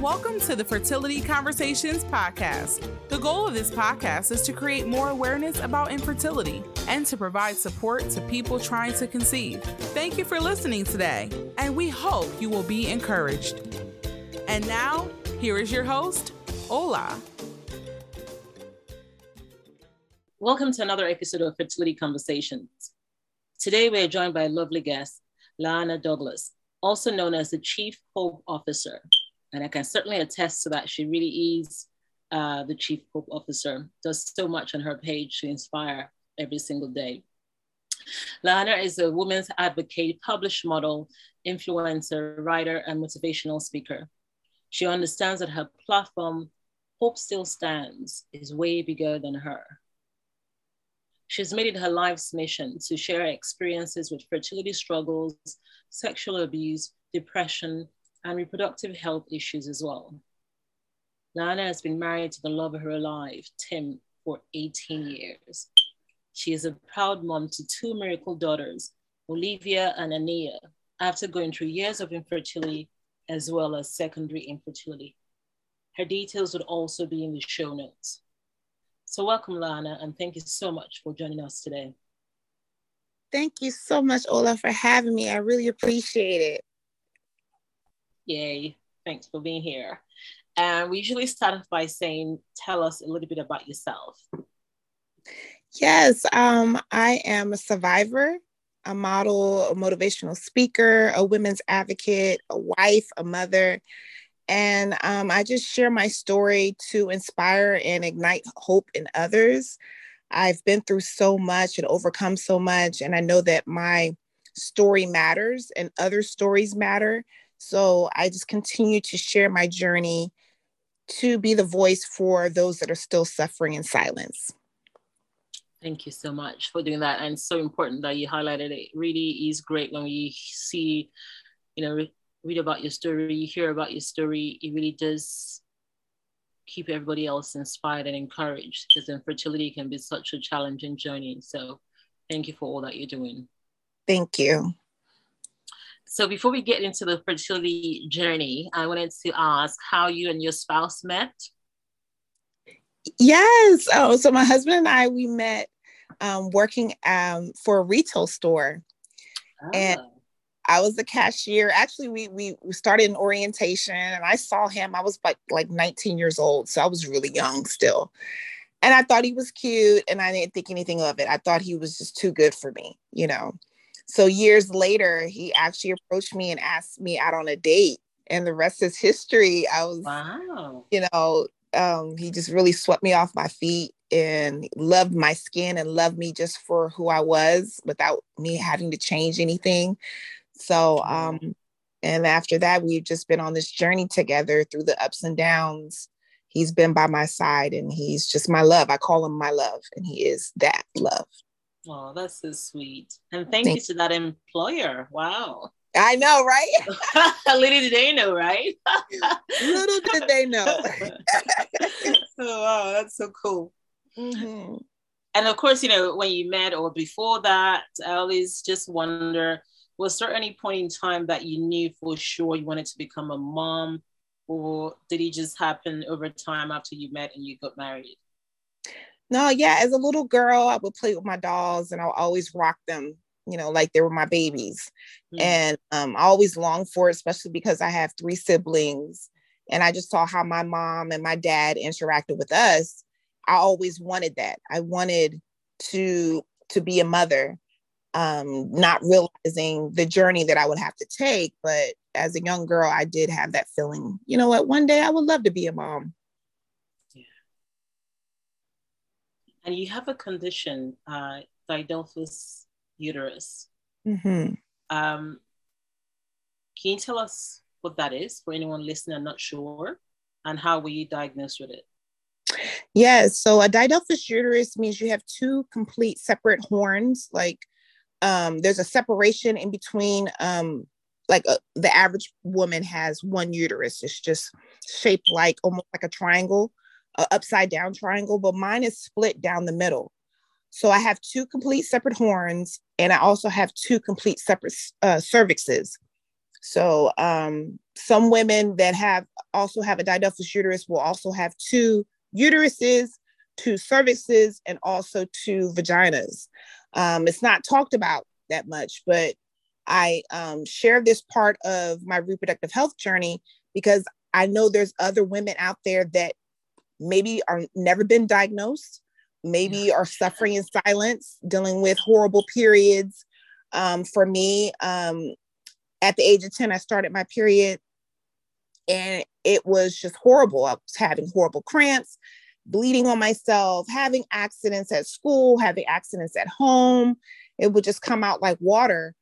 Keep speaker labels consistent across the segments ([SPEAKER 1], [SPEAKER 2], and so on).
[SPEAKER 1] welcome to the Fertility Conversations podcast. The goal of this podcast is to create more awareness about infertility and to provide support to people trying to conceive. Thank you for listening today, and we hope you will be encouraged. And now, here is your host, Ola.
[SPEAKER 2] Welcome to another episode of Fertility Conversations. Today, we are joined by a lovely guest, La-Anna Douglas, also known as the Chief Hope Officer and I can certainly attest to that. She really is uh, the chief hope officer, does so much on her page to inspire every single day. La-Anna is a women's advocate, published model, influencer, writer, and motivational speaker. She understands that her platform, Hope Still Stands, is way bigger than her. She's made it her life's mission to share experiences with fertility struggles, sexual abuse, depression, and reproductive health issues as well. La-Anna has been married to the love of her life, Tim, for 18 years. She is a proud mom to two miracle daughters, Olivia and Aniyah, after going through years of infertility as well as secondary infertility. Her details would also be in the show notes. So, welcome, La-Anna, and thank you so much for joining us today.
[SPEAKER 3] Thank you so much, Ola, for having me. I really appreciate it.
[SPEAKER 2] Yay. Thanks for being here. And we usually start off by saying, tell us a little bit about yourself.
[SPEAKER 3] Yes, um, I am a survivor, a model, a motivational speaker, a women's advocate, a wife, a mother. And um, I just share my story to inspire and ignite hope in others. I've been through so much and overcome so much. And I know that my story matters and other stories matter. So I just continue to share my journey to be the voice for those that are still suffering in silence.
[SPEAKER 2] Thank you so much for doing that. And so important that you highlighted it. Really is great when we see, you know, read about your story, hear about your story. It really does keep everybody else inspired and encouraged because infertility can be such a challenging journey. So thank you for all that you're doing.
[SPEAKER 3] Thank you.
[SPEAKER 2] So before we get into the fertility journey, I wanted to ask how you and your spouse met.
[SPEAKER 3] Yes. Oh, so my husband and I we met um, working um, for a retail store, oh. and I was the cashier. Actually, we we started an orientation, and I saw him. I was like like 19 years old, so I was really young still. And I thought he was cute, and I didn't think anything of it. I thought he was just too good for me, you know so years later he actually approached me and asked me out on a date and the rest is history. I was wow. you know um, he just really swept me off my feet and loved my skin and loved me just for who i was without me having to change anything. So um and after that we've just been on this journey together through the ups and downs. He's been by my side and he's just my love. I call him my love and he is that love
[SPEAKER 2] Oh, that's so sweet. And thank, thank you to that employer. Wow.
[SPEAKER 3] I know, right?
[SPEAKER 2] Little did they know, right?
[SPEAKER 3] Little did they know.
[SPEAKER 2] oh, wow, that's so cool. Mm-hmm. And of course, you know, when you met or before that, I always just wonder was there any point in time that you knew for sure you wanted to become a mom, or did it just happen over time after you met and you got married?
[SPEAKER 3] No, yeah, as a little girl, I would play with my dolls and I would always rock them, you know, like they were my babies. Mm. And um, I always longed for it, especially because I have three siblings. And I just saw how my mom and my dad interacted with us. I always wanted that. I wanted to to be a mother, um, not realizing the journey that I would have to take. But as a young girl, I did have that feeling, you know what, one day I would love to be a mom.
[SPEAKER 2] And you have a condition, uh, Didelphys uterus.
[SPEAKER 3] Mm-hmm.
[SPEAKER 2] Um, can you tell us what that is for anyone listening not sure, and how were you diagnosed with it?
[SPEAKER 3] Yes, so a didelphys uterus means you have two complete separate horns. Like um, there's a separation in between. Um, like a, uh, the average woman has one uterus. It's just shaped like almost like a triangle a upside down triangle, but mine is split down the middle. So I have two complete separate horns, and I also have two complete separate uh, cervixes. So um, some women that have also have a didelphys uterus will also have two uteruses, two cervixes, and also two vaginas. Um, it's not talked about that much, but I um, share this part of my reproductive health journey because I know there's other women out there that maybe are never been diagnosed, maybe are suffering in silence, dealing with horrible periods. Um, for me, um, at the age of 10, I started my period and it was just horrible. I was having horrible cramps, bleeding on myself, having accidents at school, having accidents at home. It would just come out like water.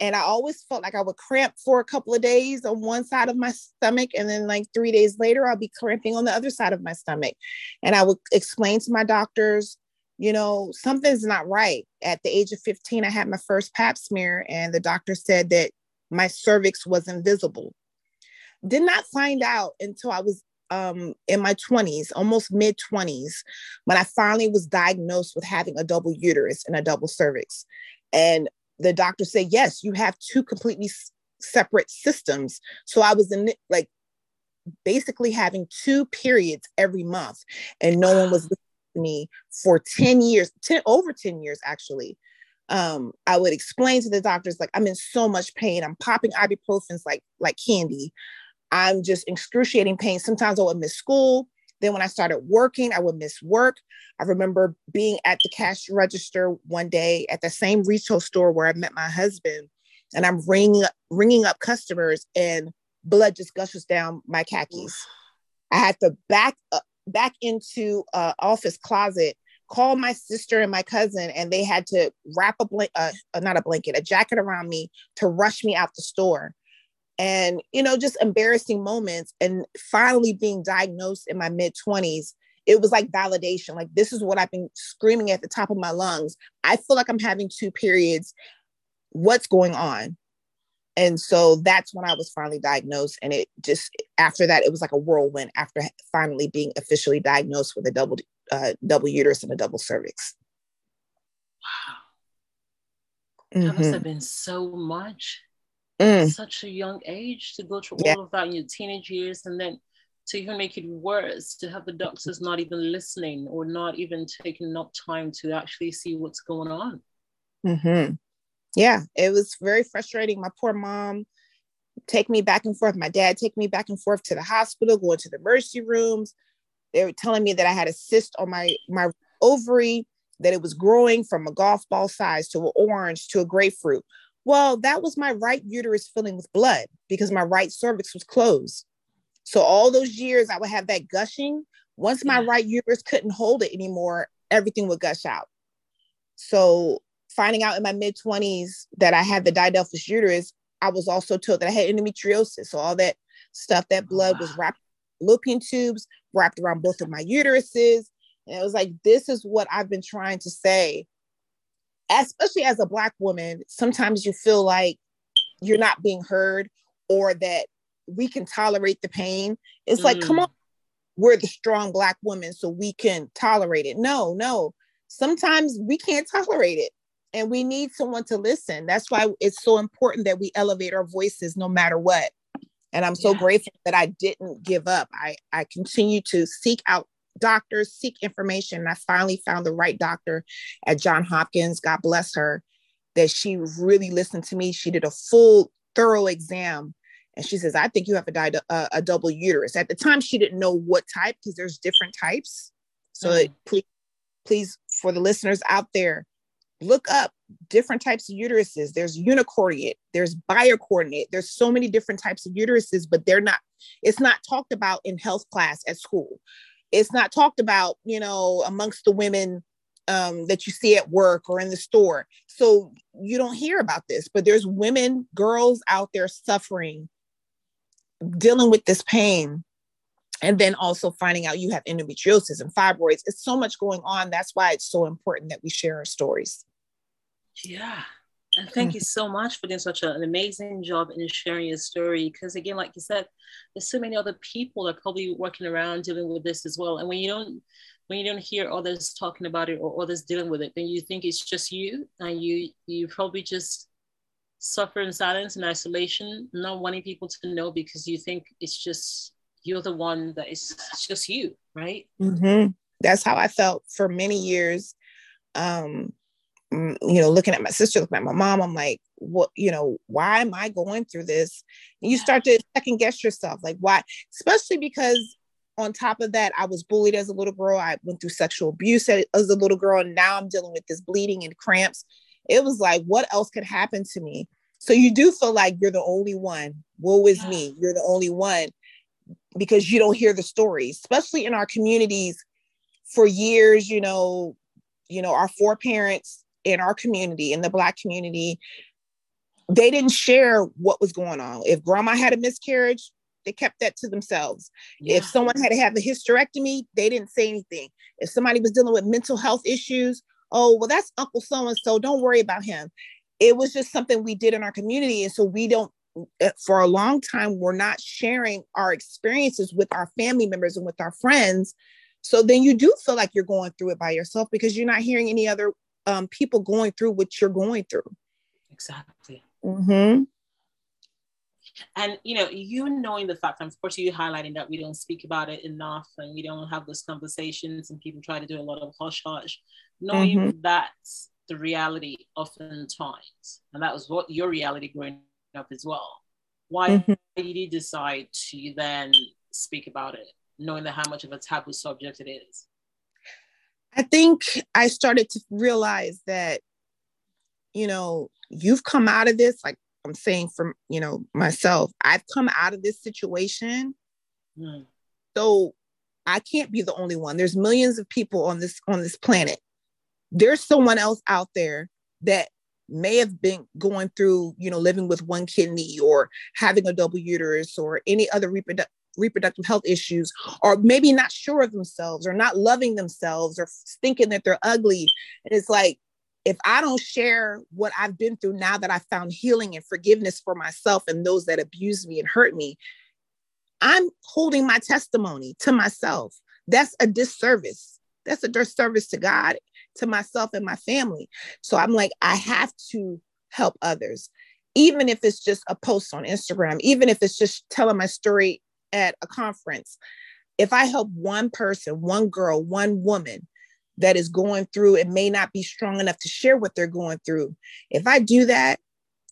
[SPEAKER 3] And I always felt like I would cramp for a couple of days on one side of my stomach. And then, like three days later, I'll be cramping on the other side of my stomach. And I would explain to my doctors, you know, something's not right. At the age of 15, I had my first pap smear, and the doctor said that my cervix was invisible. Did not find out until I was um, in my 20s, almost mid 20s, when I finally was diagnosed with having a double uterus and a double cervix. And the doctor said, yes, you have two completely s- separate systems. So I was in like basically having two periods every month, and no one was with me for 10 years, 10 over 10 years actually. Um, I would explain to the doctors like I'm in so much pain. I'm popping ibuprofens like like candy. I'm just excruciating pain. Sometimes I would miss school. Then when I started working, I would miss work. I remember being at the cash register one day at the same retail store where I met my husband, and I'm ringing up, ringing up customers, and blood just gushes down my khakis. I had to back back into a office closet, call my sister and my cousin, and they had to wrap a blanket, uh, uh, not a blanket, a jacket around me to rush me out the store and you know just embarrassing moments and finally being diagnosed in my mid 20s it was like validation like this is what i've been screaming at the top of my lungs. I feel like i'm having two periods. What's going on? And so that's when i was finally diagnosed and it just after that it was like a whirlwind after finally being officially diagnosed with a double uh, double uterus and a double cervix.
[SPEAKER 2] Wow. That mm-hmm. must have been so much
[SPEAKER 3] Mm.
[SPEAKER 2] such a young age to go through
[SPEAKER 3] Yeah.
[SPEAKER 2] all of that in your teenage years and then to even make it worse to have the doctors not even listening or not even taking enough time to actually see what's going on
[SPEAKER 3] hmm Yeah, it was very frustrating. My poor mom take me back and forth. My dad take me back and forth to the hospital, going to the emergency rooms. They were telling me that I had a cyst on my my ovary, that it was growing from a golf ball size to an orange to a grapefruit. Well, that was my right uterus filling with blood because my right cervix was closed. So all those years I would have that gushing. Once my
[SPEAKER 2] Yeah.
[SPEAKER 3] right uterus couldn't hold it anymore, everything would gush out. So finding out in my mid 20s that I had the didelphys uterus, I was also told that I had endometriosis. So all that stuff, that oh, blood was wrapped fallopian tubes wrapped around both of my uteruses. And it was like, this is what I've been trying to say. Especially as a black woman, sometimes you feel like you're not being heard or that we can tolerate the pain. It's like, come
[SPEAKER 2] Mm.
[SPEAKER 3] on, we're the strong black woman, so we can tolerate it. No, no. Sometimes we can't tolerate it. And we need someone to listen. That's why it's so important that we elevate our voices no matter what. And I'm so
[SPEAKER 2] Yeah.
[SPEAKER 3] grateful that I didn't give up. I, I continue to seek out doctors, seek information. And I finally found the right doctor at John Hopkins. God bless her, that she really listened to me. She did a full, thorough exam. And she says, I think you have a, di- a, a double uterus. At the time, she didn't know what type because there's different types. So
[SPEAKER 2] Mhm.
[SPEAKER 3] please, please, for the listeners out there, look up different types of uteruses. There's unicornuate, there's bicornuate. There's so many different types of uteruses, but they're not, it's not talked about in health class at school. It's not talked about, you know, amongst the women um, that you see at work or in the store. So you don't hear about this, but there's women, girls out there suffering, dealing with this pain. And then also finding out you have endometriosis and fibroids. It's so much going on. That's why it's so important that we share our stories.
[SPEAKER 2] Yeah. And thank you so much for doing such an amazing job in sharing your story. Because again, like you said, there's so many other people that are probably working around dealing with this as well. And when you don't when you don't hear others talking about it or others dealing with it, then you think it's just you and you you probably just suffer in silence and isolation, not wanting people to know because you think it's just you're the one that is it's just you, right?
[SPEAKER 3] Mm-hmm. That's how I felt for many years. Um, mm, you know, looking at my sister, looking at my mom, I'm like, what, you know, why am I going through this? And you start to second guess yourself, like, why? Especially because on top of that, I was bullied as a little girl. I went through sexual abuse as a little girl, and now I'm dealing with this bleeding and cramps. It was like, what else could happen to me? So you do feel like you're the only one. Woe is me. You're the only one because you don't hear the stories, especially in our communities. For years, you know, you know, our four parents in our community, in the Black community, they didn't share what was going on. If grandma had a miscarriage, they kept that to themselves. Yeah. If someone had to have a hysterectomy, they didn't say anything. If somebody was dealing with mental health issues, oh, well, that's Uncle so and so. Don't worry about him. It was just something we did in our community. And so we don't, eh, for a long time, we're not sharing our experiences with our family members and with our friends. So then you do feel like you're going through it by yourself because you're not hearing any other um, people going through what you're going through.
[SPEAKER 2] Exactly.
[SPEAKER 3] Mm-hmm.
[SPEAKER 2] And you know, you knowing the fact, of course, you highlighting that we don't speak about it enough, and we don't have those conversations, and people try to do a lot of hush hush, knowing mm-hmm. that's the reality oftentimes, and that was what your reality growing up as well. Why mm-hmm. did you decide to then speak about it, knowing that how much of a taboo subject it is?
[SPEAKER 3] I think I started to realize that, you know, you've come out of this like I'm saying from, you know, myself, I've come out of this situation. Mm. So I can't be the only one. There's millions of people on this on this planet. There's someone else out there that may have been going through, you know, living with one kidney or having a double uterus or any other reproductive reproductive health issues or maybe not sure of themselves or not loving themselves or thinking that they're ugly and it's like if I don't share what I've been through now that I found healing and forgiveness for myself and those that abused me and hurt me, I'm holding my testimony to myself. That's a disservice. That's a disservice to God, to myself, and my family. So I'm like, I have to help others, even if it's just a post on Instagram, even if it's just telling my story at a conference. If I help one person, one girl, one woman that is going through and may not be strong enough to share what they're going through. If I do that,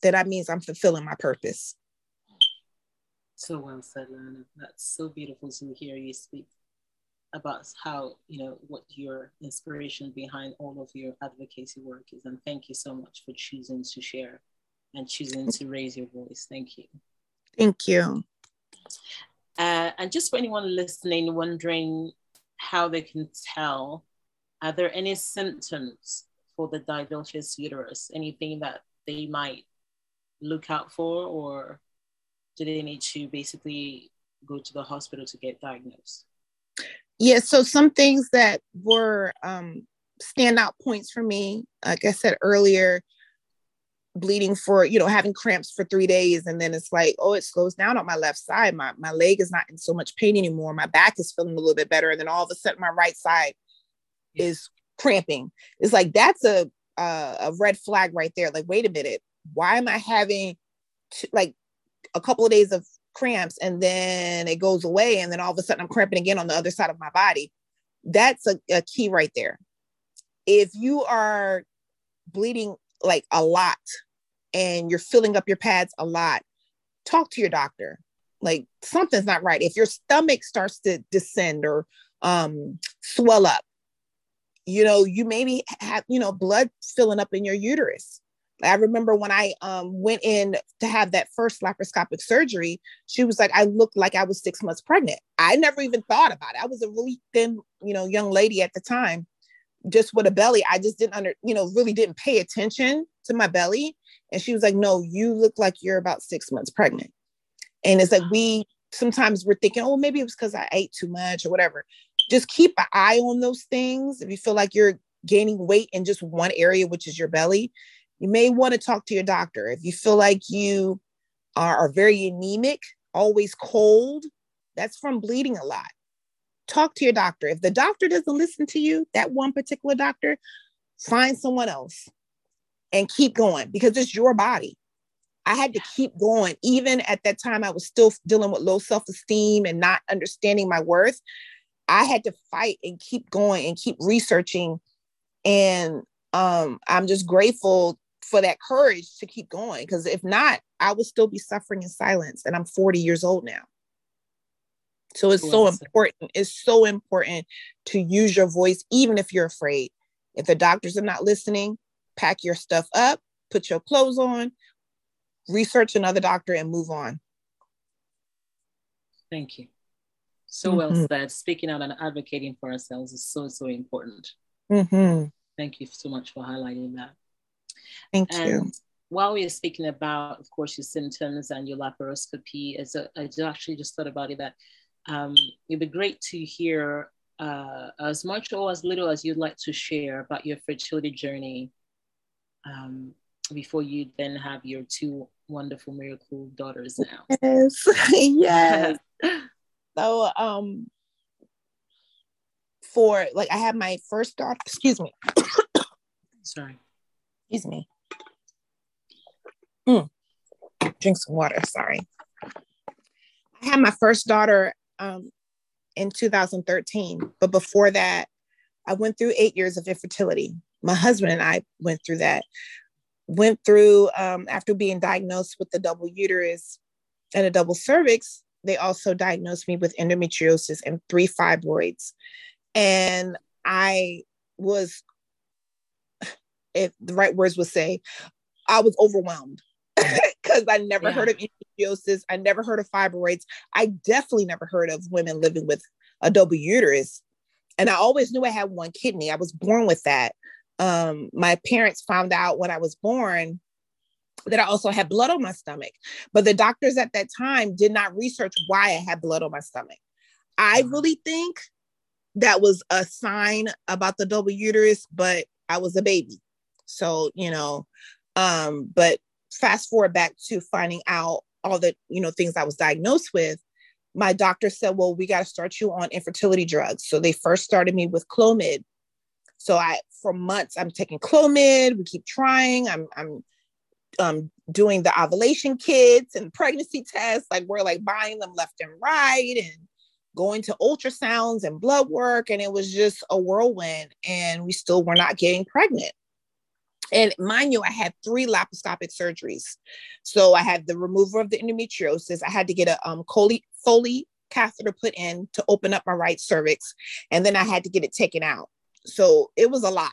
[SPEAKER 3] then that means I'm fulfilling my purpose.
[SPEAKER 2] So well said, La-Anna. That's so beautiful to hear you speak about how, you know, what your inspiration behind all of your advocacy work is. And thank you so much for choosing to share and choosing to raise your voice. Thank you.
[SPEAKER 3] Thank you.
[SPEAKER 2] Uh, and just for anyone listening, wondering how they can tell are there any symptoms for the didelphys uterus? Anything that they might look out for, or do they need to basically go to the hospital to get diagnosed?
[SPEAKER 3] Yeah, so some things that were um, standout points for me, like I said earlier, bleeding for you know having cramps for three days and then it's like oh it slows down on my left side my, my leg is not in so much pain anymore my back is feeling a little bit better and then all of a sudden my right side is cramping. It's like that's a uh, a red flag right there. Like, wait a minute, why am I having t- like a couple of days of cramps and then it goes away and then all of a sudden I'm cramping again on the other side of my body? That's a, a key right there. If you are bleeding like a lot and you're filling up your pads a lot, talk to your doctor. Like something's not right. If your stomach starts to descend or um, swell up, you know, you maybe have, you know, blood filling up in your uterus. I remember when I um, went in to have that first laparoscopic surgery, she was like, I looked like I was six months pregnant. I never even thought about it. I was a really thin, you know, young lady at the time, just with a belly. I just didn't under, you know, really didn't pay attention to my belly. And she was like, No, you look like you're about six months pregnant. And it's like we sometimes we're thinking, oh, maybe it was because I ate too much or whatever just keep an eye on those things. If you feel like you're gaining weight in just one area, which is your belly, you may want to talk to your doctor. If you feel like you are, are very anemic, always cold, that's from bleeding a lot. Talk to your doctor. If the doctor doesn't listen to you, that one particular doctor, find someone else and keep going because it's your body. I had to keep going. Even at that time, I was still dealing with low self esteem and not understanding my worth. I had to fight and keep going and keep researching. And um, I'm just grateful for that courage to keep going because if not, I would still be suffering in silence. And I'm 40 years old now. So it's so important. It's so important to use your voice, even if you're afraid. If the doctors are not listening, pack your stuff up, put your clothes on, research another doctor, and move on.
[SPEAKER 2] Thank you. So mm-hmm. well said. Speaking out and advocating for ourselves is so, so important.
[SPEAKER 3] Mm-hmm.
[SPEAKER 2] Thank you so much for highlighting that.
[SPEAKER 3] Thank and you.
[SPEAKER 2] While we are speaking about, of course, your symptoms and your laparoscopy, as I actually just thought about it that um, it'd be great to hear uh, as much or as little as you'd like to share about your fertility journey um, before you then have your two wonderful miracle daughters now.
[SPEAKER 3] Yes, yes. so, um, for like, I had my first daughter. Excuse me.
[SPEAKER 2] Sorry.
[SPEAKER 3] Excuse me. Mm. Drink some water. Sorry. I had my first daughter um, in 2013. But before that, I went through eight years of infertility. My husband and I went through that. Went through um, after being diagnosed with the double uterus and a double cervix. They also diagnosed me with endometriosis and three fibroids. And I was, if the right words would say, I was overwhelmed because I never yeah. heard of endometriosis. I never heard of fibroids. I definitely never heard of women living with a double uterus. And I always knew I had one kidney. I was born with that. Um, my parents found out when I was born that I also had blood on my stomach. But the doctors at that time did not research why I had blood on my stomach. I really think that was a sign about the double uterus, but I was a baby. So, you know, um, but fast forward back to finding out all the you know things I was diagnosed with, my doctor said, "Well, we got to start you on infertility drugs." So they first started me with Clomid. So I, for months, I'm taking Clomid. We keep trying. I'm, I'm um, doing the ovulation kits and pregnancy tests. Like we're like buying them left and right, and going to ultrasounds and blood work, and it was just a whirlwind. And we still were not getting pregnant. And mind you, I had three laparoscopic surgeries. So I had the removal of the endometriosis. I had to get a um, Foley, Foley catheter put in to open up my right cervix. And then I had to get it taken out. So it was a lot.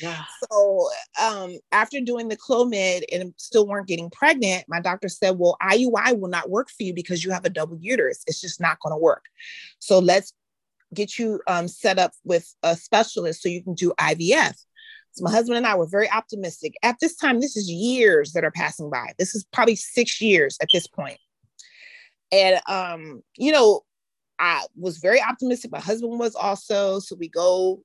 [SPEAKER 3] yeah. So um, after doing the Clomid and still weren't getting pregnant, my doctor said, well, IUI will not work for you because you have a double uterus. It's just not going to work. So let's get you um, set up with a specialist so you can do IVF. So my husband and I were very optimistic. At this time, this is years that are passing by. This is probably six years at this point. And um, you know, I was very optimistic. My husband was also. So we go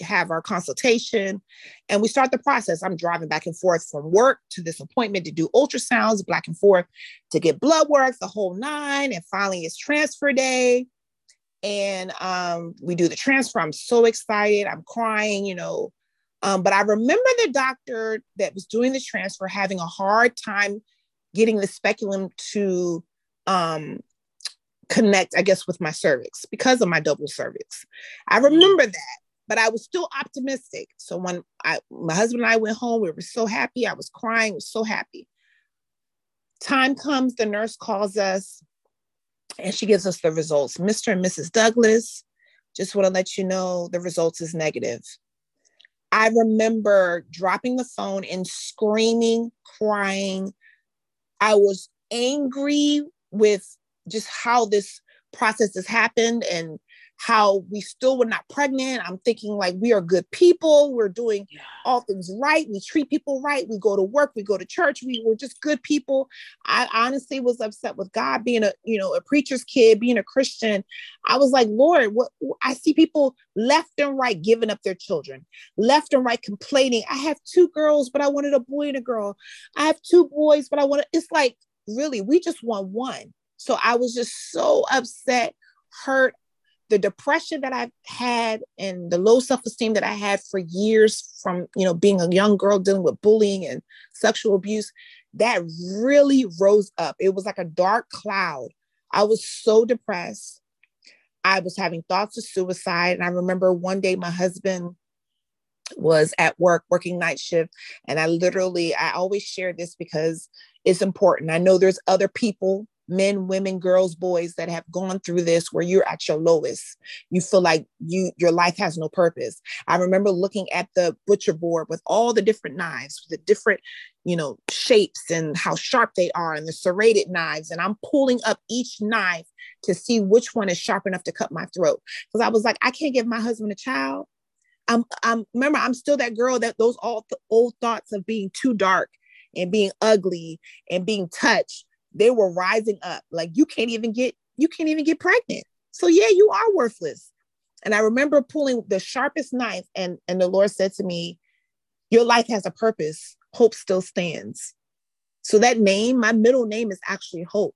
[SPEAKER 3] have our consultation and we start the process. I'm driving back and forth from work to this appointment to do ultrasounds, back and forth to get blood work, the whole nine. And finally, it's transfer day. And um, we do the transfer. I'm so excited. I'm crying, you know, um, but I remember the doctor that was doing the transfer having a hard time getting the speculum to um, connect, I guess, with my cervix because of my double cervix. I remember that, but I was still optimistic. So when I, my husband and I went home, we were so happy. I was crying, was so happy. Time comes, the nurse calls us and she gives us the results. Mr. and Mrs. Douglas, just want to let you know the results is negative. I remember dropping the phone and screaming, crying. I was angry with just how this process has happened and how we still were not pregnant. I'm thinking like we are good people. We're doing yeah. all things right. We treat people right. We go to work. We go to church. We were just good people. I honestly was upset with God being a you know a preacher's kid, being a Christian. I was like, Lord, what I see people left and right giving up their children, left and right complaining. I have two girls, but I wanted a boy and a girl. I have two boys, but I want it's like really we just want one. So I was just so upset, hurt the depression that I've had and the low self-esteem that I had for years from, you know, being a young girl dealing with bullying and sexual abuse, that really rose up. It was like a dark cloud. I was so depressed. I was having thoughts of suicide. And I remember one day my husband was at work working night shift. And I literally, I always share this because it's important. I know there's other people men women girls boys that have gone through this where you're at your lowest. You feel like you your life has no purpose. I remember looking at the butcher board with all the different knives the different you know shapes and how sharp they are and the serrated knives. And i'm pulling up each knife to see which one is sharp enough to cut my throat. Because i was like i can't give my husband a child. I'm i'm remember i'm still that girl that those all old thoughts of being too dark and being ugly and being touched they were rising up. Like you can't even get you can't even get pregnant. So yeah you are worthless. And i remember pulling the sharpest knife and and the lord said to me your life has a purpose. Hope still stands. So that name my middle name is actually hope.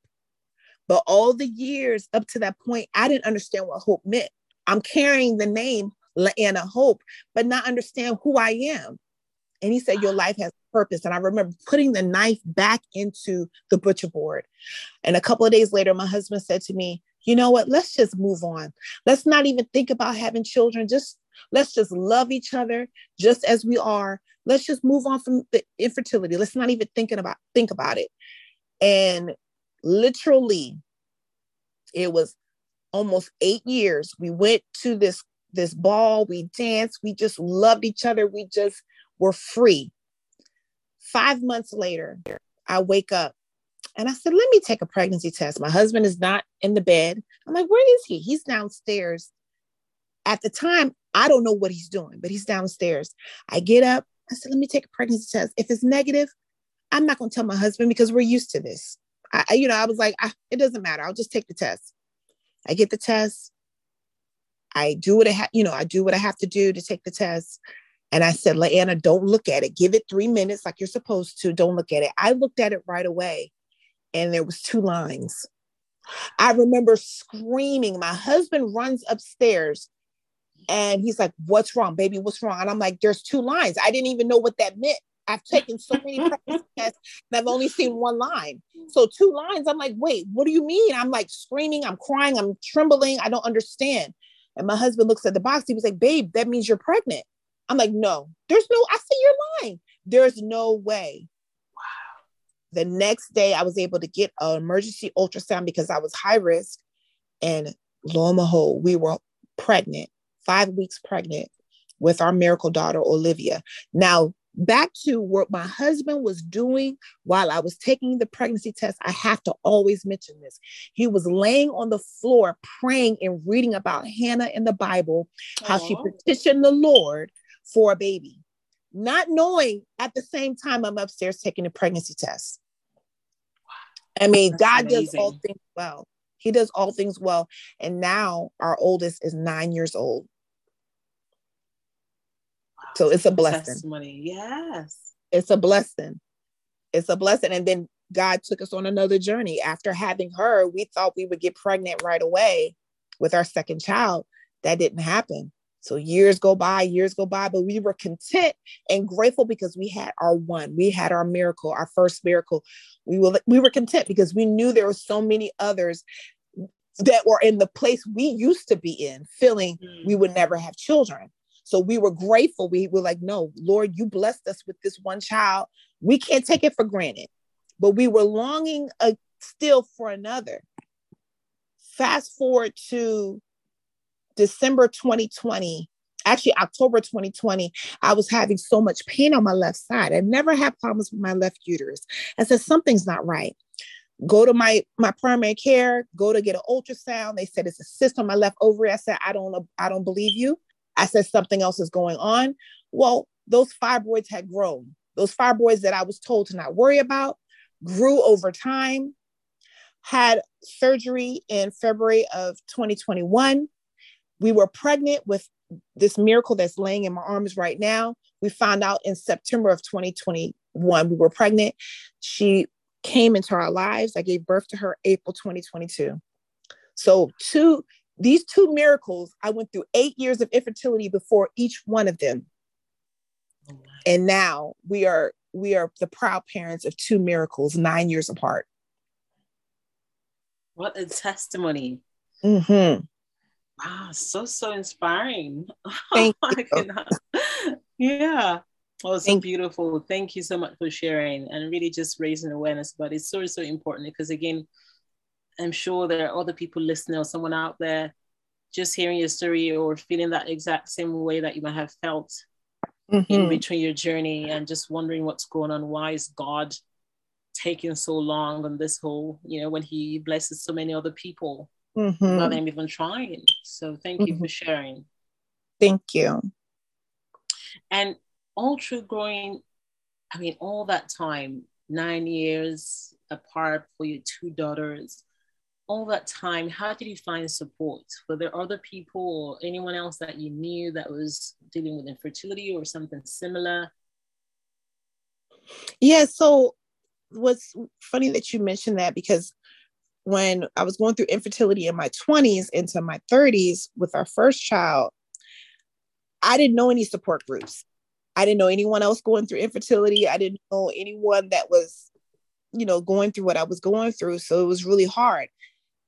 [SPEAKER 3] But all the years up to that point i didn't understand what hope meant. I'm carrying the name La-Anna Hope, but not understand who I am. And he said, Your life has purpose. And I remember putting the knife back into the butcher board. And a couple of days later, my husband said to me, You know what? Let's just move on. Let's not even think about having children. Just let's just love each other just as we are. Let's just move on from the infertility. Let's not even thinking about think about it. And literally, it was almost eight years. We went to this this ball, we danced, we just loved each other. We just were free. Five months later, I wake up and I said, let me take a pregnancy test. My husband is not in the bed. I'm like, where is he? He's downstairs. At the time, I don't know what he's doing, but he's downstairs. I get up. I said, let me take a pregnancy test. If it's negative, I'm not going to tell my husband because we're used to this. I, you know, I was like, I, it doesn't matter. I'll just take the test. I get the test. I do what I have, you know, I do what I have to do to take the test. And I said, La-Anna, don't look at it. Give it three minutes like you're supposed to. Don't look at it. I looked at it right away and there was two lines. I remember screaming. My husband runs upstairs and he's like, What's wrong, baby? What's wrong? And I'm like, There's two lines. I didn't even know what that meant. I've taken so many pregnancy tests and I've only seen one line. So two lines. I'm like, wait, what do you mean? I'm like screaming, I'm crying, I'm trembling. I don't understand. And my husband looks at the box. He was like, babe, that means you're pregnant. I'm like, no, there's no, I see you're lying. There's no way. Wow. The next day, I was able to get an emergency ultrasound because I was high risk. And lo and behold, we were pregnant, five weeks pregnant with our miracle daughter, Olivia. Now, back to what my husband was doing while I was taking the pregnancy test, I have to always mention this. He was laying on the floor praying and reading about Hannah in the Bible, how Aww. she petitioned the Lord for a baby, not knowing at the same time I'm upstairs taking a pregnancy test. I mean, That's God amazing. does all things well. He does all things well. And now our oldest is nine years old. Wow. So it's a blessing.
[SPEAKER 2] Testimony. Yes.
[SPEAKER 3] It's a blessing. It's a blessing. And then God took us on another journey. After having her, we thought we would get pregnant right away with our second child. That didn't happen. So years go by, years go by, but we were content and grateful because we had our one, we had our miracle, our first miracle. We were we were content because we knew there were so many others that were in the place we used to be in, feeling mm-hmm. we would never have children. So we were grateful. We were like, no, Lord, you blessed us with this one child. We can't take it for granted. But we were longing uh, still for another. Fast forward to December 2020, actually October 2020, I was having so much pain on my left side. I never had problems with my left uterus. I said, something's not right. Go to my my primary care, go to get an ultrasound. They said it's a cyst on my left ovary. I said, I don't I don't believe you. I said something else is going on. Well, those fibroids had grown. Those fibroids that I was told to not worry about grew over time. Had surgery in February of 2021 we were pregnant with this miracle that's laying in my arms right now. We found out in September of 2021 we were pregnant. She came into our lives. I gave birth to her April 2022. So two these two miracles, I went through 8 years of infertility before each one of them. Oh, and now we are we are the proud parents of two miracles nine years apart.
[SPEAKER 2] What a testimony.
[SPEAKER 3] Mm-hmm.
[SPEAKER 2] Wow, so so inspiring.
[SPEAKER 3] Thank you.
[SPEAKER 2] yeah. Oh, so Thank beautiful. Thank you so much for sharing and really just raising awareness But it's so, so important because again, I'm sure there are other people listening or someone out there just hearing your story or feeling that exact same way that you might have felt mm-hmm. in between your journey and just wondering what's going on. Why is God taking so long on this whole, you know, when he blesses so many other people mm-hmm. without them even trying. So thank you mm-hmm. for sharing.
[SPEAKER 3] Thank you.
[SPEAKER 2] And all through growing, I mean, all that time, nine years apart for your two daughters, all that time, how did you find support? Were there other people or anyone else that you knew that was dealing with infertility or something similar?
[SPEAKER 3] Yeah, so what's funny that you mentioned that because when I was going through infertility in my 20s into my 30s with our first child, I didn't know any support groups. I didn't know anyone else going through infertility. I didn't know anyone that was, you know, going through what I was going through. So it was really hard.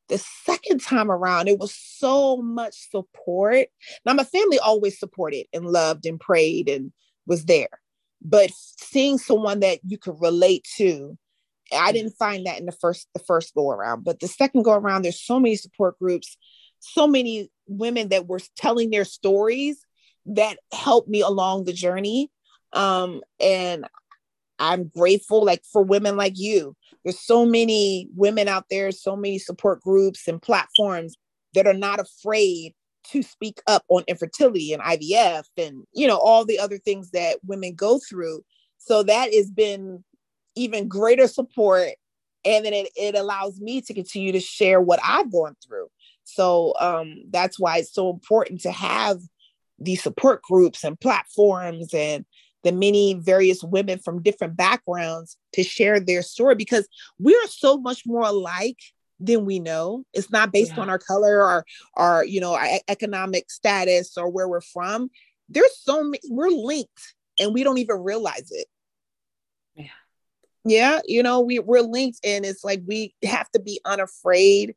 [SPEAKER 3] The second time around, it was so much support. Now, my family always supported and loved and prayed and was there. But seeing someone that you could relate to, I didn't find that in the first the first go around. But the second go around, there's so many support groups, so many women that were telling their stories that helped me along the journey. Um, and I'm grateful like for women like you. There's so many women out there, so many support groups and platforms that are not afraid to speak up on infertility and IVF and you know all the other things that women go through. So that has been even greater support and then it, it allows me to continue to share what I've gone through. So um, that's why it's so important to have these support groups and platforms and the many various women from different backgrounds to share their story because we are so much more alike than we know. It's not based yeah. on our color or our, you know, our economic status or where we're from. There's so many, we're linked and we don't even realize it. Yeah. You know, we, we're linked and it's like we have to be unafraid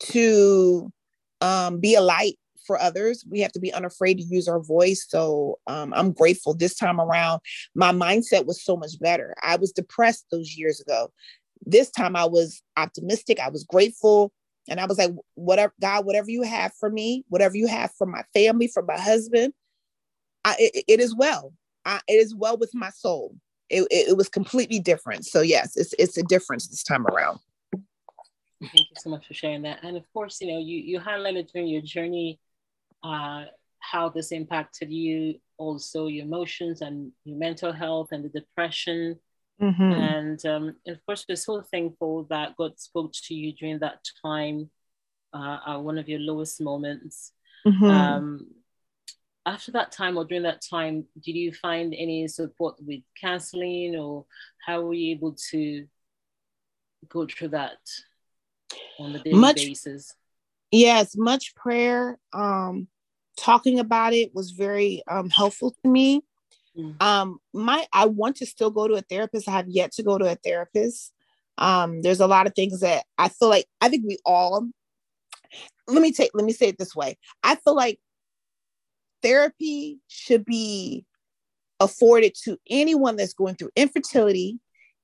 [SPEAKER 3] to um, be a light for others. We have to be unafraid to use our voice. So um, I'm grateful this time around. My mindset was so much better. I was depressed those years ago. This time I was optimistic. I was grateful. And I was like, whatever, God, whatever you have for me, whatever you have for my family, for my husband, I, it, it is well. I, it is well with my soul. It, it, it was completely different. So yes, it's it's a difference this time around.
[SPEAKER 2] Thank you so much for sharing that. And of course, you know, you you highlighted during your journey uh, how this impacted you, also your emotions and your mental health and the depression. Mm-hmm. And, um, and of course, we're so thankful that God spoke to you during that time, uh, at one of your lowest moments. Mm-hmm. Um, after that time or during that time, did you find any support with counseling or how were you able to go through that on a daily much, basis?
[SPEAKER 3] Yes, much prayer. Um, talking about it was very um, helpful to me. Mm. Um, my I want to still go to a therapist. I have yet to go to a therapist. Um, there's a lot of things that I feel like I think we all let me take let me say it this way. I feel like therapy should be afforded to anyone that's going through infertility,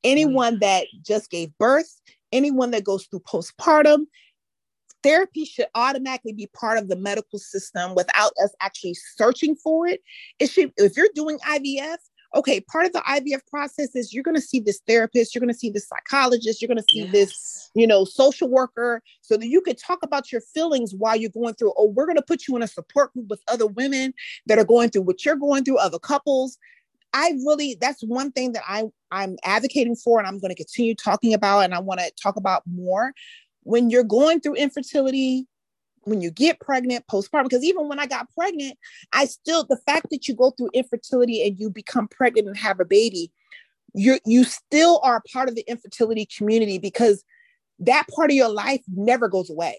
[SPEAKER 3] anyone mm. that just gave birth, anyone that goes through postpartum, therapy should automatically be part of the medical system without us actually searching for it. It should, if you're doing IVF, okay, part of the IVF process is you're going to see this therapist, you're going to see this psychologist, you're going to see yes. this, you know, social worker, so that you can talk about your feelings while you're going through. Oh, we're going to put you in a support group with other women that are going through what you're going through, other couples. I really, that's one thing that I I'm advocating for, and I'm going to continue talking about, and I want to talk about more when you're going through infertility, when you get pregnant, postpartum, because even when I got pregnant, I still, the fact that you go through infertility and you become pregnant and have a baby, you you still are part of the infertility community because that part of your life never goes away.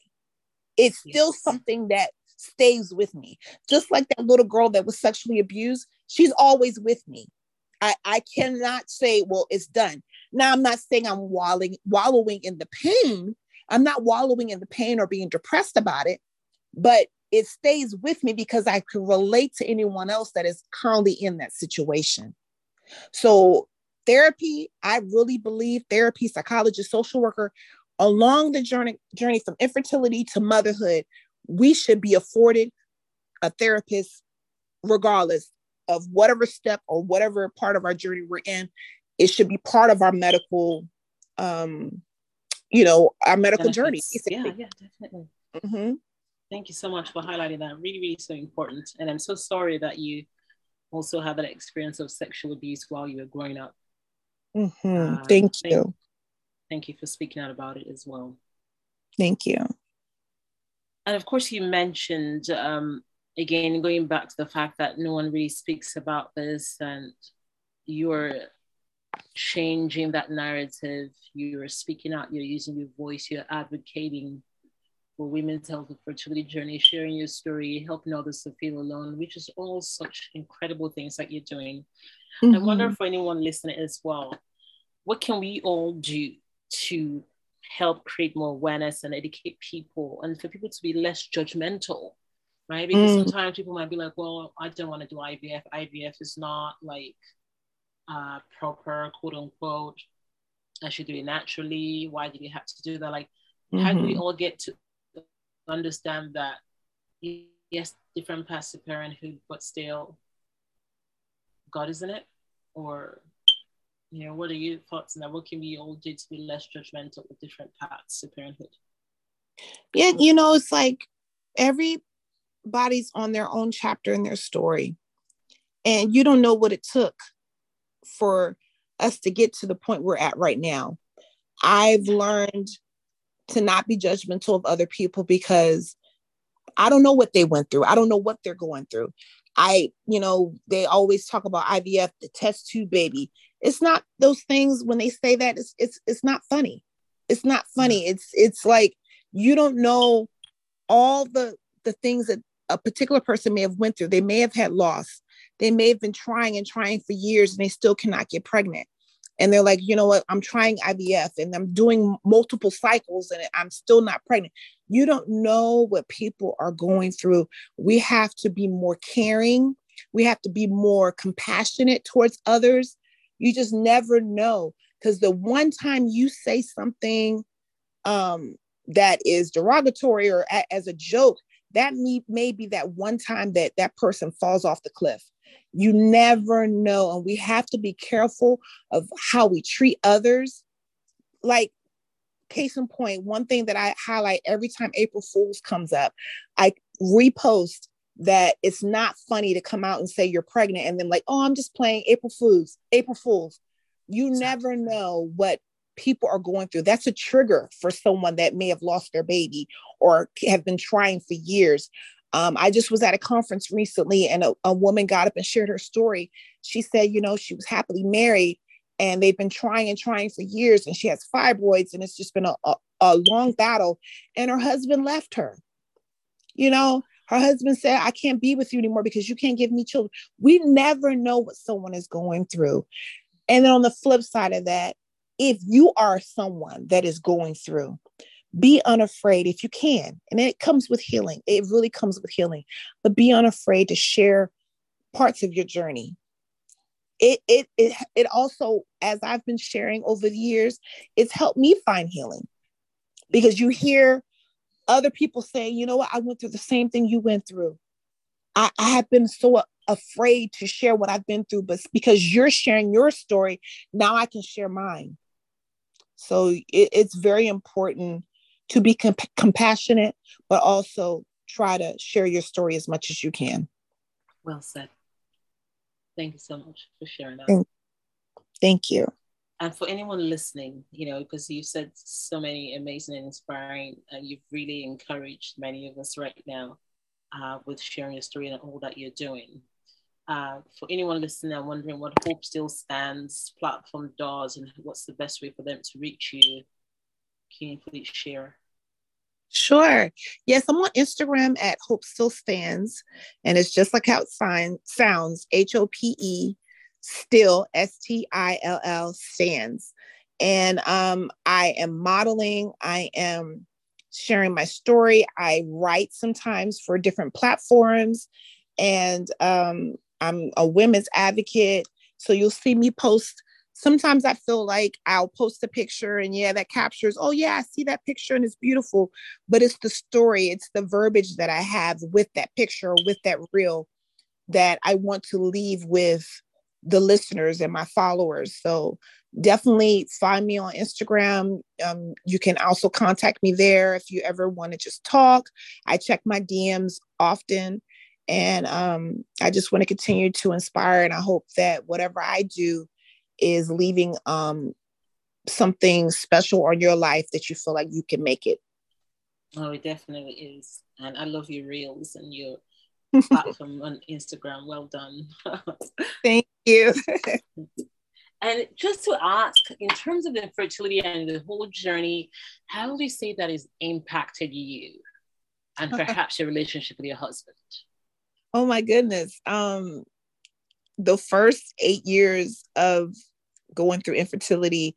[SPEAKER 3] It's still something that stays with me. Just like that little girl that was sexually abused, she's always with me. I, I cannot say, well, it's done. Now, I'm not saying I'm wallowing, wallowing in the pain. I'm not wallowing in the pain or being depressed about it, but it stays with me because I can relate to anyone else that is currently in that situation. So, therapy, I really believe therapy, psychologist, social worker, along the journey, journey from infertility to motherhood, we should be afforded a therapist regardless of whatever step or whatever part of our journey we're in. It should be part of our medical, um, you know, our medical Benefits. journey.
[SPEAKER 2] Basically. Yeah, yeah, definitely. Mm-hmm. Thank you so much for highlighting that. Really, really so important. And I'm so sorry that you also had that experience of sexual abuse while you were growing up.
[SPEAKER 3] Mm-hmm. Uh, thank you.
[SPEAKER 2] Thank, thank you for speaking out about it as well.
[SPEAKER 3] Thank you.
[SPEAKER 2] And of course, you mentioned um, again going back to the fact that no one really speaks about this, and you're changing that narrative. You're speaking out. You're using your voice. You're advocating for women's health and fertility journey, sharing your story, helping others to feel alone, which is all such incredible things that you're doing. Mm-hmm. I wonder for anyone listening as well, what can we all do to help create more awareness and educate people and for people to be less judgmental, right? Because mm. sometimes people might be like, well, I don't want to do IVF. IVF is not like uh, proper, quote unquote. I should do it naturally. Why did you have to do that? Like, mm-hmm. how do we mm-hmm. all get to understand that yes, different paths to parenthood, but still God is in it? Or, you know, what are your thoughts on that? What can we all do to be less judgmental with different paths to parenthood?
[SPEAKER 3] Yeah, you know, it's like everybody's on their own chapter in their story. And you don't know what it took for us to get to the point we're at right now. I've learned to not be judgmental of other people because I don't know what they went through. I don't know what they're going through. I, you know, they always talk about IVF, the test tube baby. It's not those things when they say that it's it's it's not funny. It's not funny. Mm. It's it's like you don't know all the the things that a particular person may have went through. They may have had loss. They may have been trying and trying for years and they still cannot get pregnant and they're like, you know what, I'm trying IVF and I'm doing multiple cycles and I'm still not pregnant. You don't know what people are going through. We have to be more caring. We have to be more compassionate towards others. You just never know. Because the one time you say something um, that is derogatory or a- as a joke, that may, may be that one time that that person falls off the cliff you never know. And we have to be careful of how we treat others. Like, case in point, one thing that I highlight every time April Fools comes up, I repost that it's not funny to come out and say you're pregnant and then like, oh, I'm just playing April Fools, April Fools. You never know what people are going through. That's a trigger for someone that may have lost their baby or have been trying for years. Um, I just was at a conference recently and a, a woman got up and shared her story. She said, you know, she was happily married and they've been trying and trying for years and she has fibroids and it's just been a, a, a long battle. And her husband left her. You know, her husband said, I can't be with you anymore because you can't give me children. We never know what someone is going through. And then on the flip side of that, if you are someone that is going through, be unafraid if you can. And it comes with healing. It really comes with healing. But be unafraid to share parts of your journey. It it it, it also, as I've been sharing over the years, it's helped me find healing. Because you hear other people say, you know what, I went through the same thing you went through. I, I have been so afraid to share what I've been through, but because you're sharing your story, now I can share mine. So it, it's very important to be comp- compassionate, but also try to share your story as much as you can.
[SPEAKER 2] Well said. Thank you so much for sharing that.
[SPEAKER 3] Thank, you.
[SPEAKER 2] And for anyone listening, you know, because you said so many amazing and inspiring, and you've really encouraged many of us right now uh, with sharing your story and all that you're doing. Uh, for anyone listening and wondering what Hope Still Stands platform does and what's the best way for them to reach you, can you please share?
[SPEAKER 3] Sure. Yes, I'm on Instagram at Hope Still Stands, and it's just like how it sign, sounds H O P E still S T I L L stands. And um, I am modeling. I am sharing my story. I write sometimes for different platforms, and um, I'm a women's advocate. So you'll see me post. Sometimes I feel like I'll post a picture and yeah, that captures, oh yeah, I see that picture and it's beautiful. But it's the story, it's the verbiage that I have with that picture, with that reel that I want to leave with the listeners and my followers. So definitely find me on Instagram. Um, you can also contact me there if you ever want to just talk. I check my DMs often. And um, I just want to continue to inspire. And I hope that whatever I do is leaving um, something special on your life that you feel like you can make it.
[SPEAKER 2] Oh, it definitely is. And I love your reels and your platform on Instagram. Well done.
[SPEAKER 3] Thank you.
[SPEAKER 2] and just to ask, in terms of the infertility and the whole journey, how would you say that has impacted you and perhaps your relationship with your husband?
[SPEAKER 3] Oh my goodness. Um, the first eight years of going through infertility,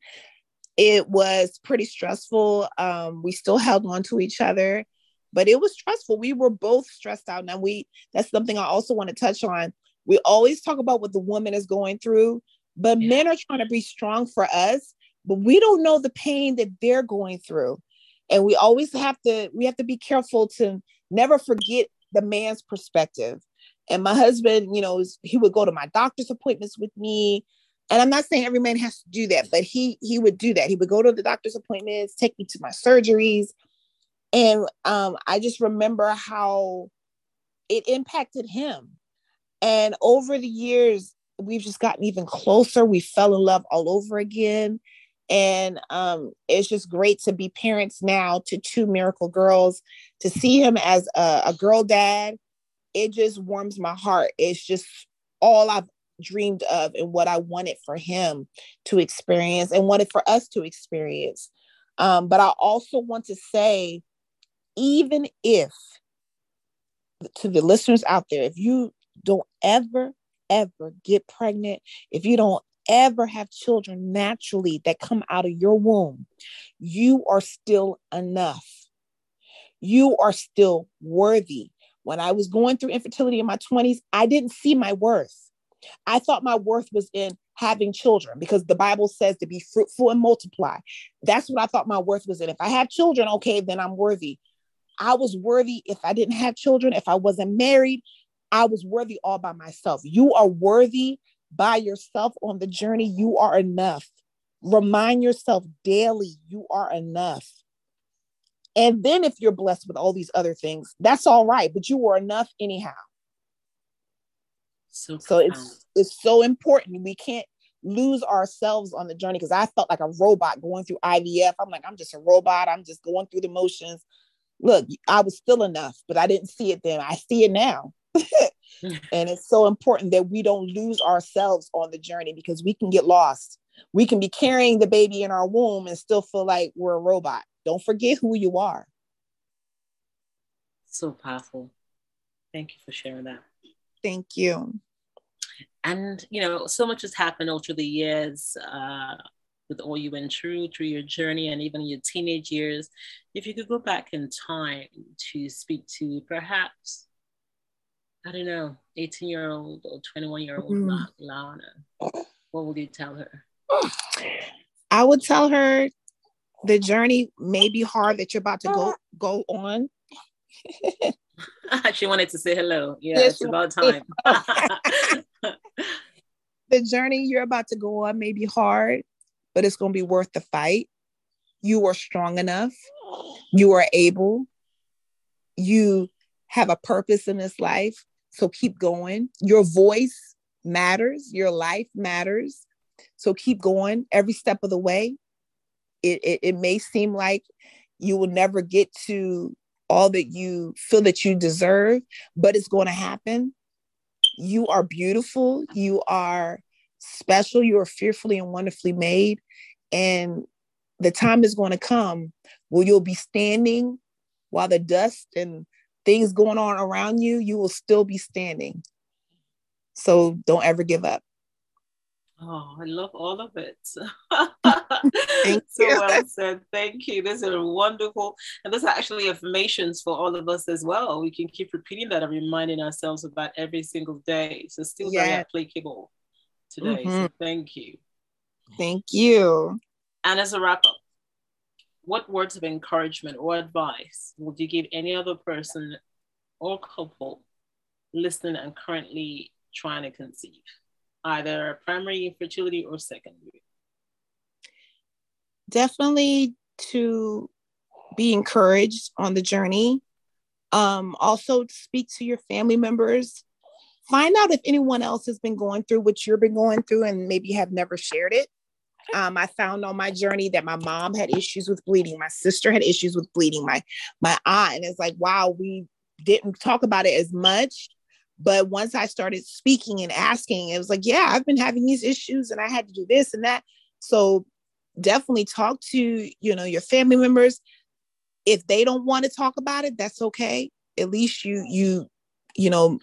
[SPEAKER 3] it was pretty stressful. Um, we still held on to each other but it was stressful. We were both stressed out. Now we that's something I also want to touch on. We always talk about what the woman is going through, but yeah. men are trying to be strong for us, but we don't know the pain that they're going through. And we always have to we have to be careful to never forget the man's perspective. And my husband, you know, he would go to my doctor's appointments with me. And I'm not saying every man has to do that, but he he would do that. He would go to the doctor's appointments, take me to my surgeries and um, I just remember how it impacted him. And over the years, we've just gotten even closer. We fell in love all over again. And um, it's just great to be parents now to two miracle girls, to see him as a, a girl dad. It just warms my heart. It's just all I've dreamed of and what I wanted for him to experience and wanted for us to experience. Um, but I also want to say even if to the listeners out there, if you don't ever, ever get pregnant, if you don't ever have children naturally that come out of your womb, you are still enough. You are still worthy. When I was going through infertility in my 20s, I didn't see my worth. I thought my worth was in having children because the Bible says to be fruitful and multiply. That's what I thought my worth was in. If I have children, okay, then I'm worthy. I was worthy if I didn't have children, if I wasn't married, I was worthy all by myself. You are worthy by yourself on the journey. You are enough. Remind yourself daily, you are enough. And then if you're blessed with all these other things, that's all right, but you are enough anyhow. So, so it's it's so important. We can't lose ourselves on the journey because I felt like a robot going through IVF. I'm like, I'm just a robot. I'm just going through the motions look, I was still enough, but I didn't see it then. I see it now. and it's so important that we don't lose ourselves on the journey because we can get lost. We can be carrying the baby in our womb and still feel like we're a robot. Don't forget who you are.
[SPEAKER 2] So powerful. Thank you for sharing that.
[SPEAKER 3] Thank you.
[SPEAKER 2] And, you know, so much has happened over the years. Uh, with all you went through through your journey and even your teenage years if you could go back in time to speak to perhaps i don't know 18 year old or 21 year old mm. La-Anna what would you tell her
[SPEAKER 3] i would tell her the journey may be hard that you're about to go go on
[SPEAKER 2] she wanted to say hello yeah yes, it's about time
[SPEAKER 3] the journey you're about to go on may be hard but it's going to be worth the fight. You are strong enough. You are able. You have a purpose in this life. So keep going. Your voice matters. Your life matters. So keep going every step of the way. It, it, it may seem like you will never get to all that you feel that you deserve, but it's going to happen. You are beautiful. You are special. You are fearfully and wonderfully made. And the time is going to come where you'll be standing while the dust and things going on around you, you will still be standing. So don't ever give up.
[SPEAKER 2] Oh, I love all of it. Thank so you. well said. Thank you. These are wonderful. And those are actually affirmations for all of us as well. We can keep repeating that and reminding ourselves about every single day. So still yeah. very applicable today. Mm-hmm. So thank you.
[SPEAKER 3] Thank you.
[SPEAKER 2] And as a wrap up, what words of encouragement or advice would you give any other person or couple listening and currently trying to conceive? Either primary infertility or secondary?
[SPEAKER 3] Definitely to be encouraged on the journey. Um, also, speak to your family members. Find out if anyone else has been going through what you've been going through and maybe have never shared it. Um, I found on my journey that my mom had issues with bleeding, my sister had issues with bleeding, my my aunt, and it's like, wow, we didn't talk about it as much but once I started speaking and asking, it was like, yeah, I've been having these issues and I had to do this and that. So definitely talk to, you know, your family members. If they don't want to talk about it, that's okay. At least you you you know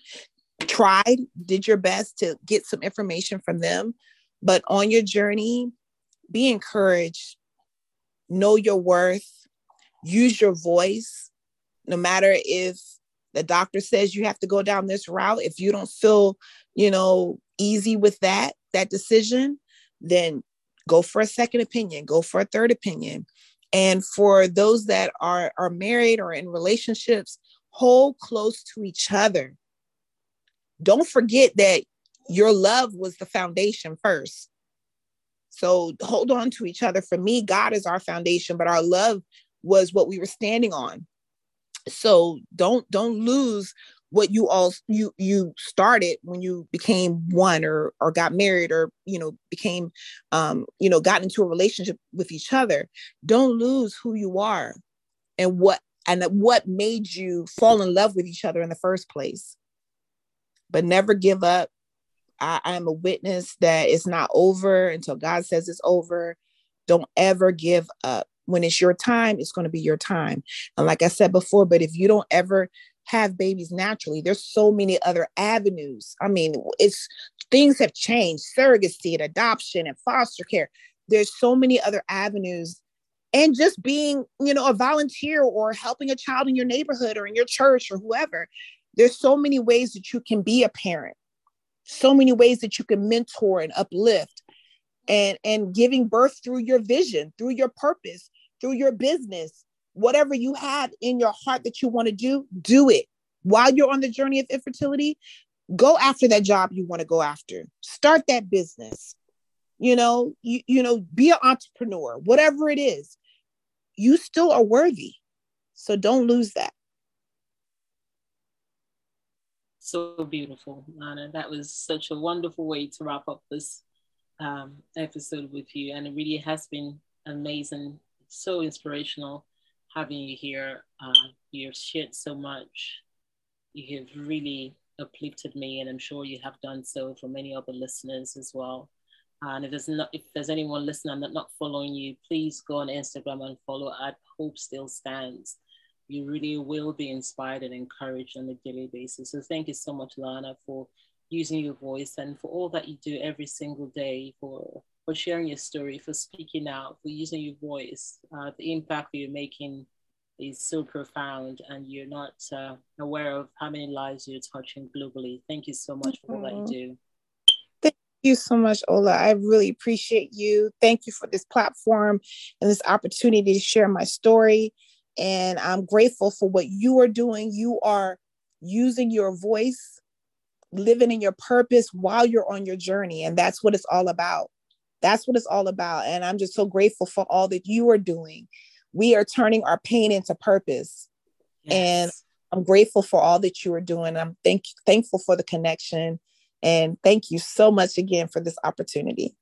[SPEAKER 3] tried, did your best to get some information from them. But on your journey, be encouraged, know your worth, use your voice, no matter if the doctor says you have to go down this route. If you don't feel you know easy with that that decision then go for a second opinion go for a third opinion. And for those that are are married or in relationships hold close to each other. Don't forget that your love was the foundation first. So hold on to each other. For me god is our foundation but our love was what we were standing on so don't don't lose what you all you you started when you became one or or got married or you know became um you know got into a relationship with each other. Don't lose who you are and what and what made you fall in love with each other in the first place. But never give up. I i'm a witness that it's not over until god says it's over. Don't ever give up when it's your time, it's going to be your time. And like I said before, but if you don't ever have babies naturally, there's so many other avenues. I mean, it's things have changed surrogacy and adoption and foster care. There's so many other avenues. And just being, you know, a volunteer or helping a child in your neighborhood or in your church or whoever, there's so many ways that you can be a parent, so many ways that you can mentor and uplift and and giving birth through your vision through your purpose through your business, whatever you have in your heart that you want to do, do it. While you're on the journey of infertility, go after that job you want to go after. Start that business. You know, you, you know, be an entrepreneur, whatever it is. You still are worthy. So don't lose that.
[SPEAKER 2] So beautiful, La-Anna. That was such a wonderful way to wrap up this um, episode with you. And it really has been amazing so inspirational having you here. Uh, you've shared so much. You have really uplifted me, and I'm sure you have done so for many other listeners as well. And if there's not, if there's anyone listening that not following you, please go on Instagram and follow at Hope Still Stands. You really will be inspired and encouraged on a daily basis. So thank you so much, La-Anna, for using your voice and for all that you do every single day for for sharing your story, for speaking out, for using your voice. Uh, the impact you're making is so profound, and you're not uh, aware of how many lives you're touching globally. Thank you so much for all that you do.
[SPEAKER 3] Thank you so much, Ola. I really appreciate you. Thank you for this platform and this opportunity to share my story. And I'm grateful for what you are doing. You are using your voice, living in your purpose while you're on your journey. And that's what it's all about. That's what it's all about. And I'm just so grateful for all that you are doing. We are turning our pain into purpose. Yes. And I'm grateful for all that you are doing. I'm thank thankful for the connection. And thank you so much again for this opportunity.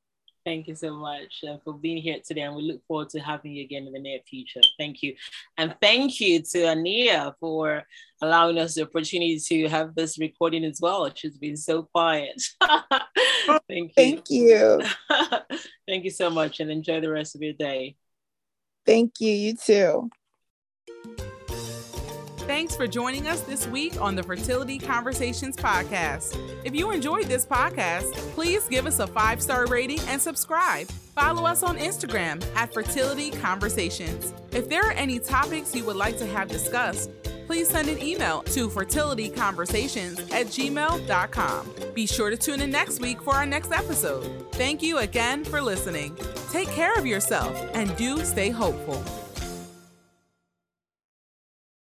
[SPEAKER 2] Thank you so much uh, for being here today, and we look forward to having you again in the near future. Thank you. And thank you to Aniyah for allowing us the opportunity to have this recording as well. She's been so quiet. thank you.
[SPEAKER 3] Thank you.
[SPEAKER 2] thank you so much, and enjoy the rest of your day.
[SPEAKER 3] Thank you. You too.
[SPEAKER 1] Thanks for joining us this week on the Fertility Conversations podcast. If you enjoyed this podcast, please give us a five star rating and subscribe. Follow us on Instagram at Fertility Conversations. If there are any topics you would like to have discussed, please send an email to fertilityconversations at gmail.com. Be sure to tune in next week for our next episode. Thank you again for listening. Take care of yourself and do stay hopeful.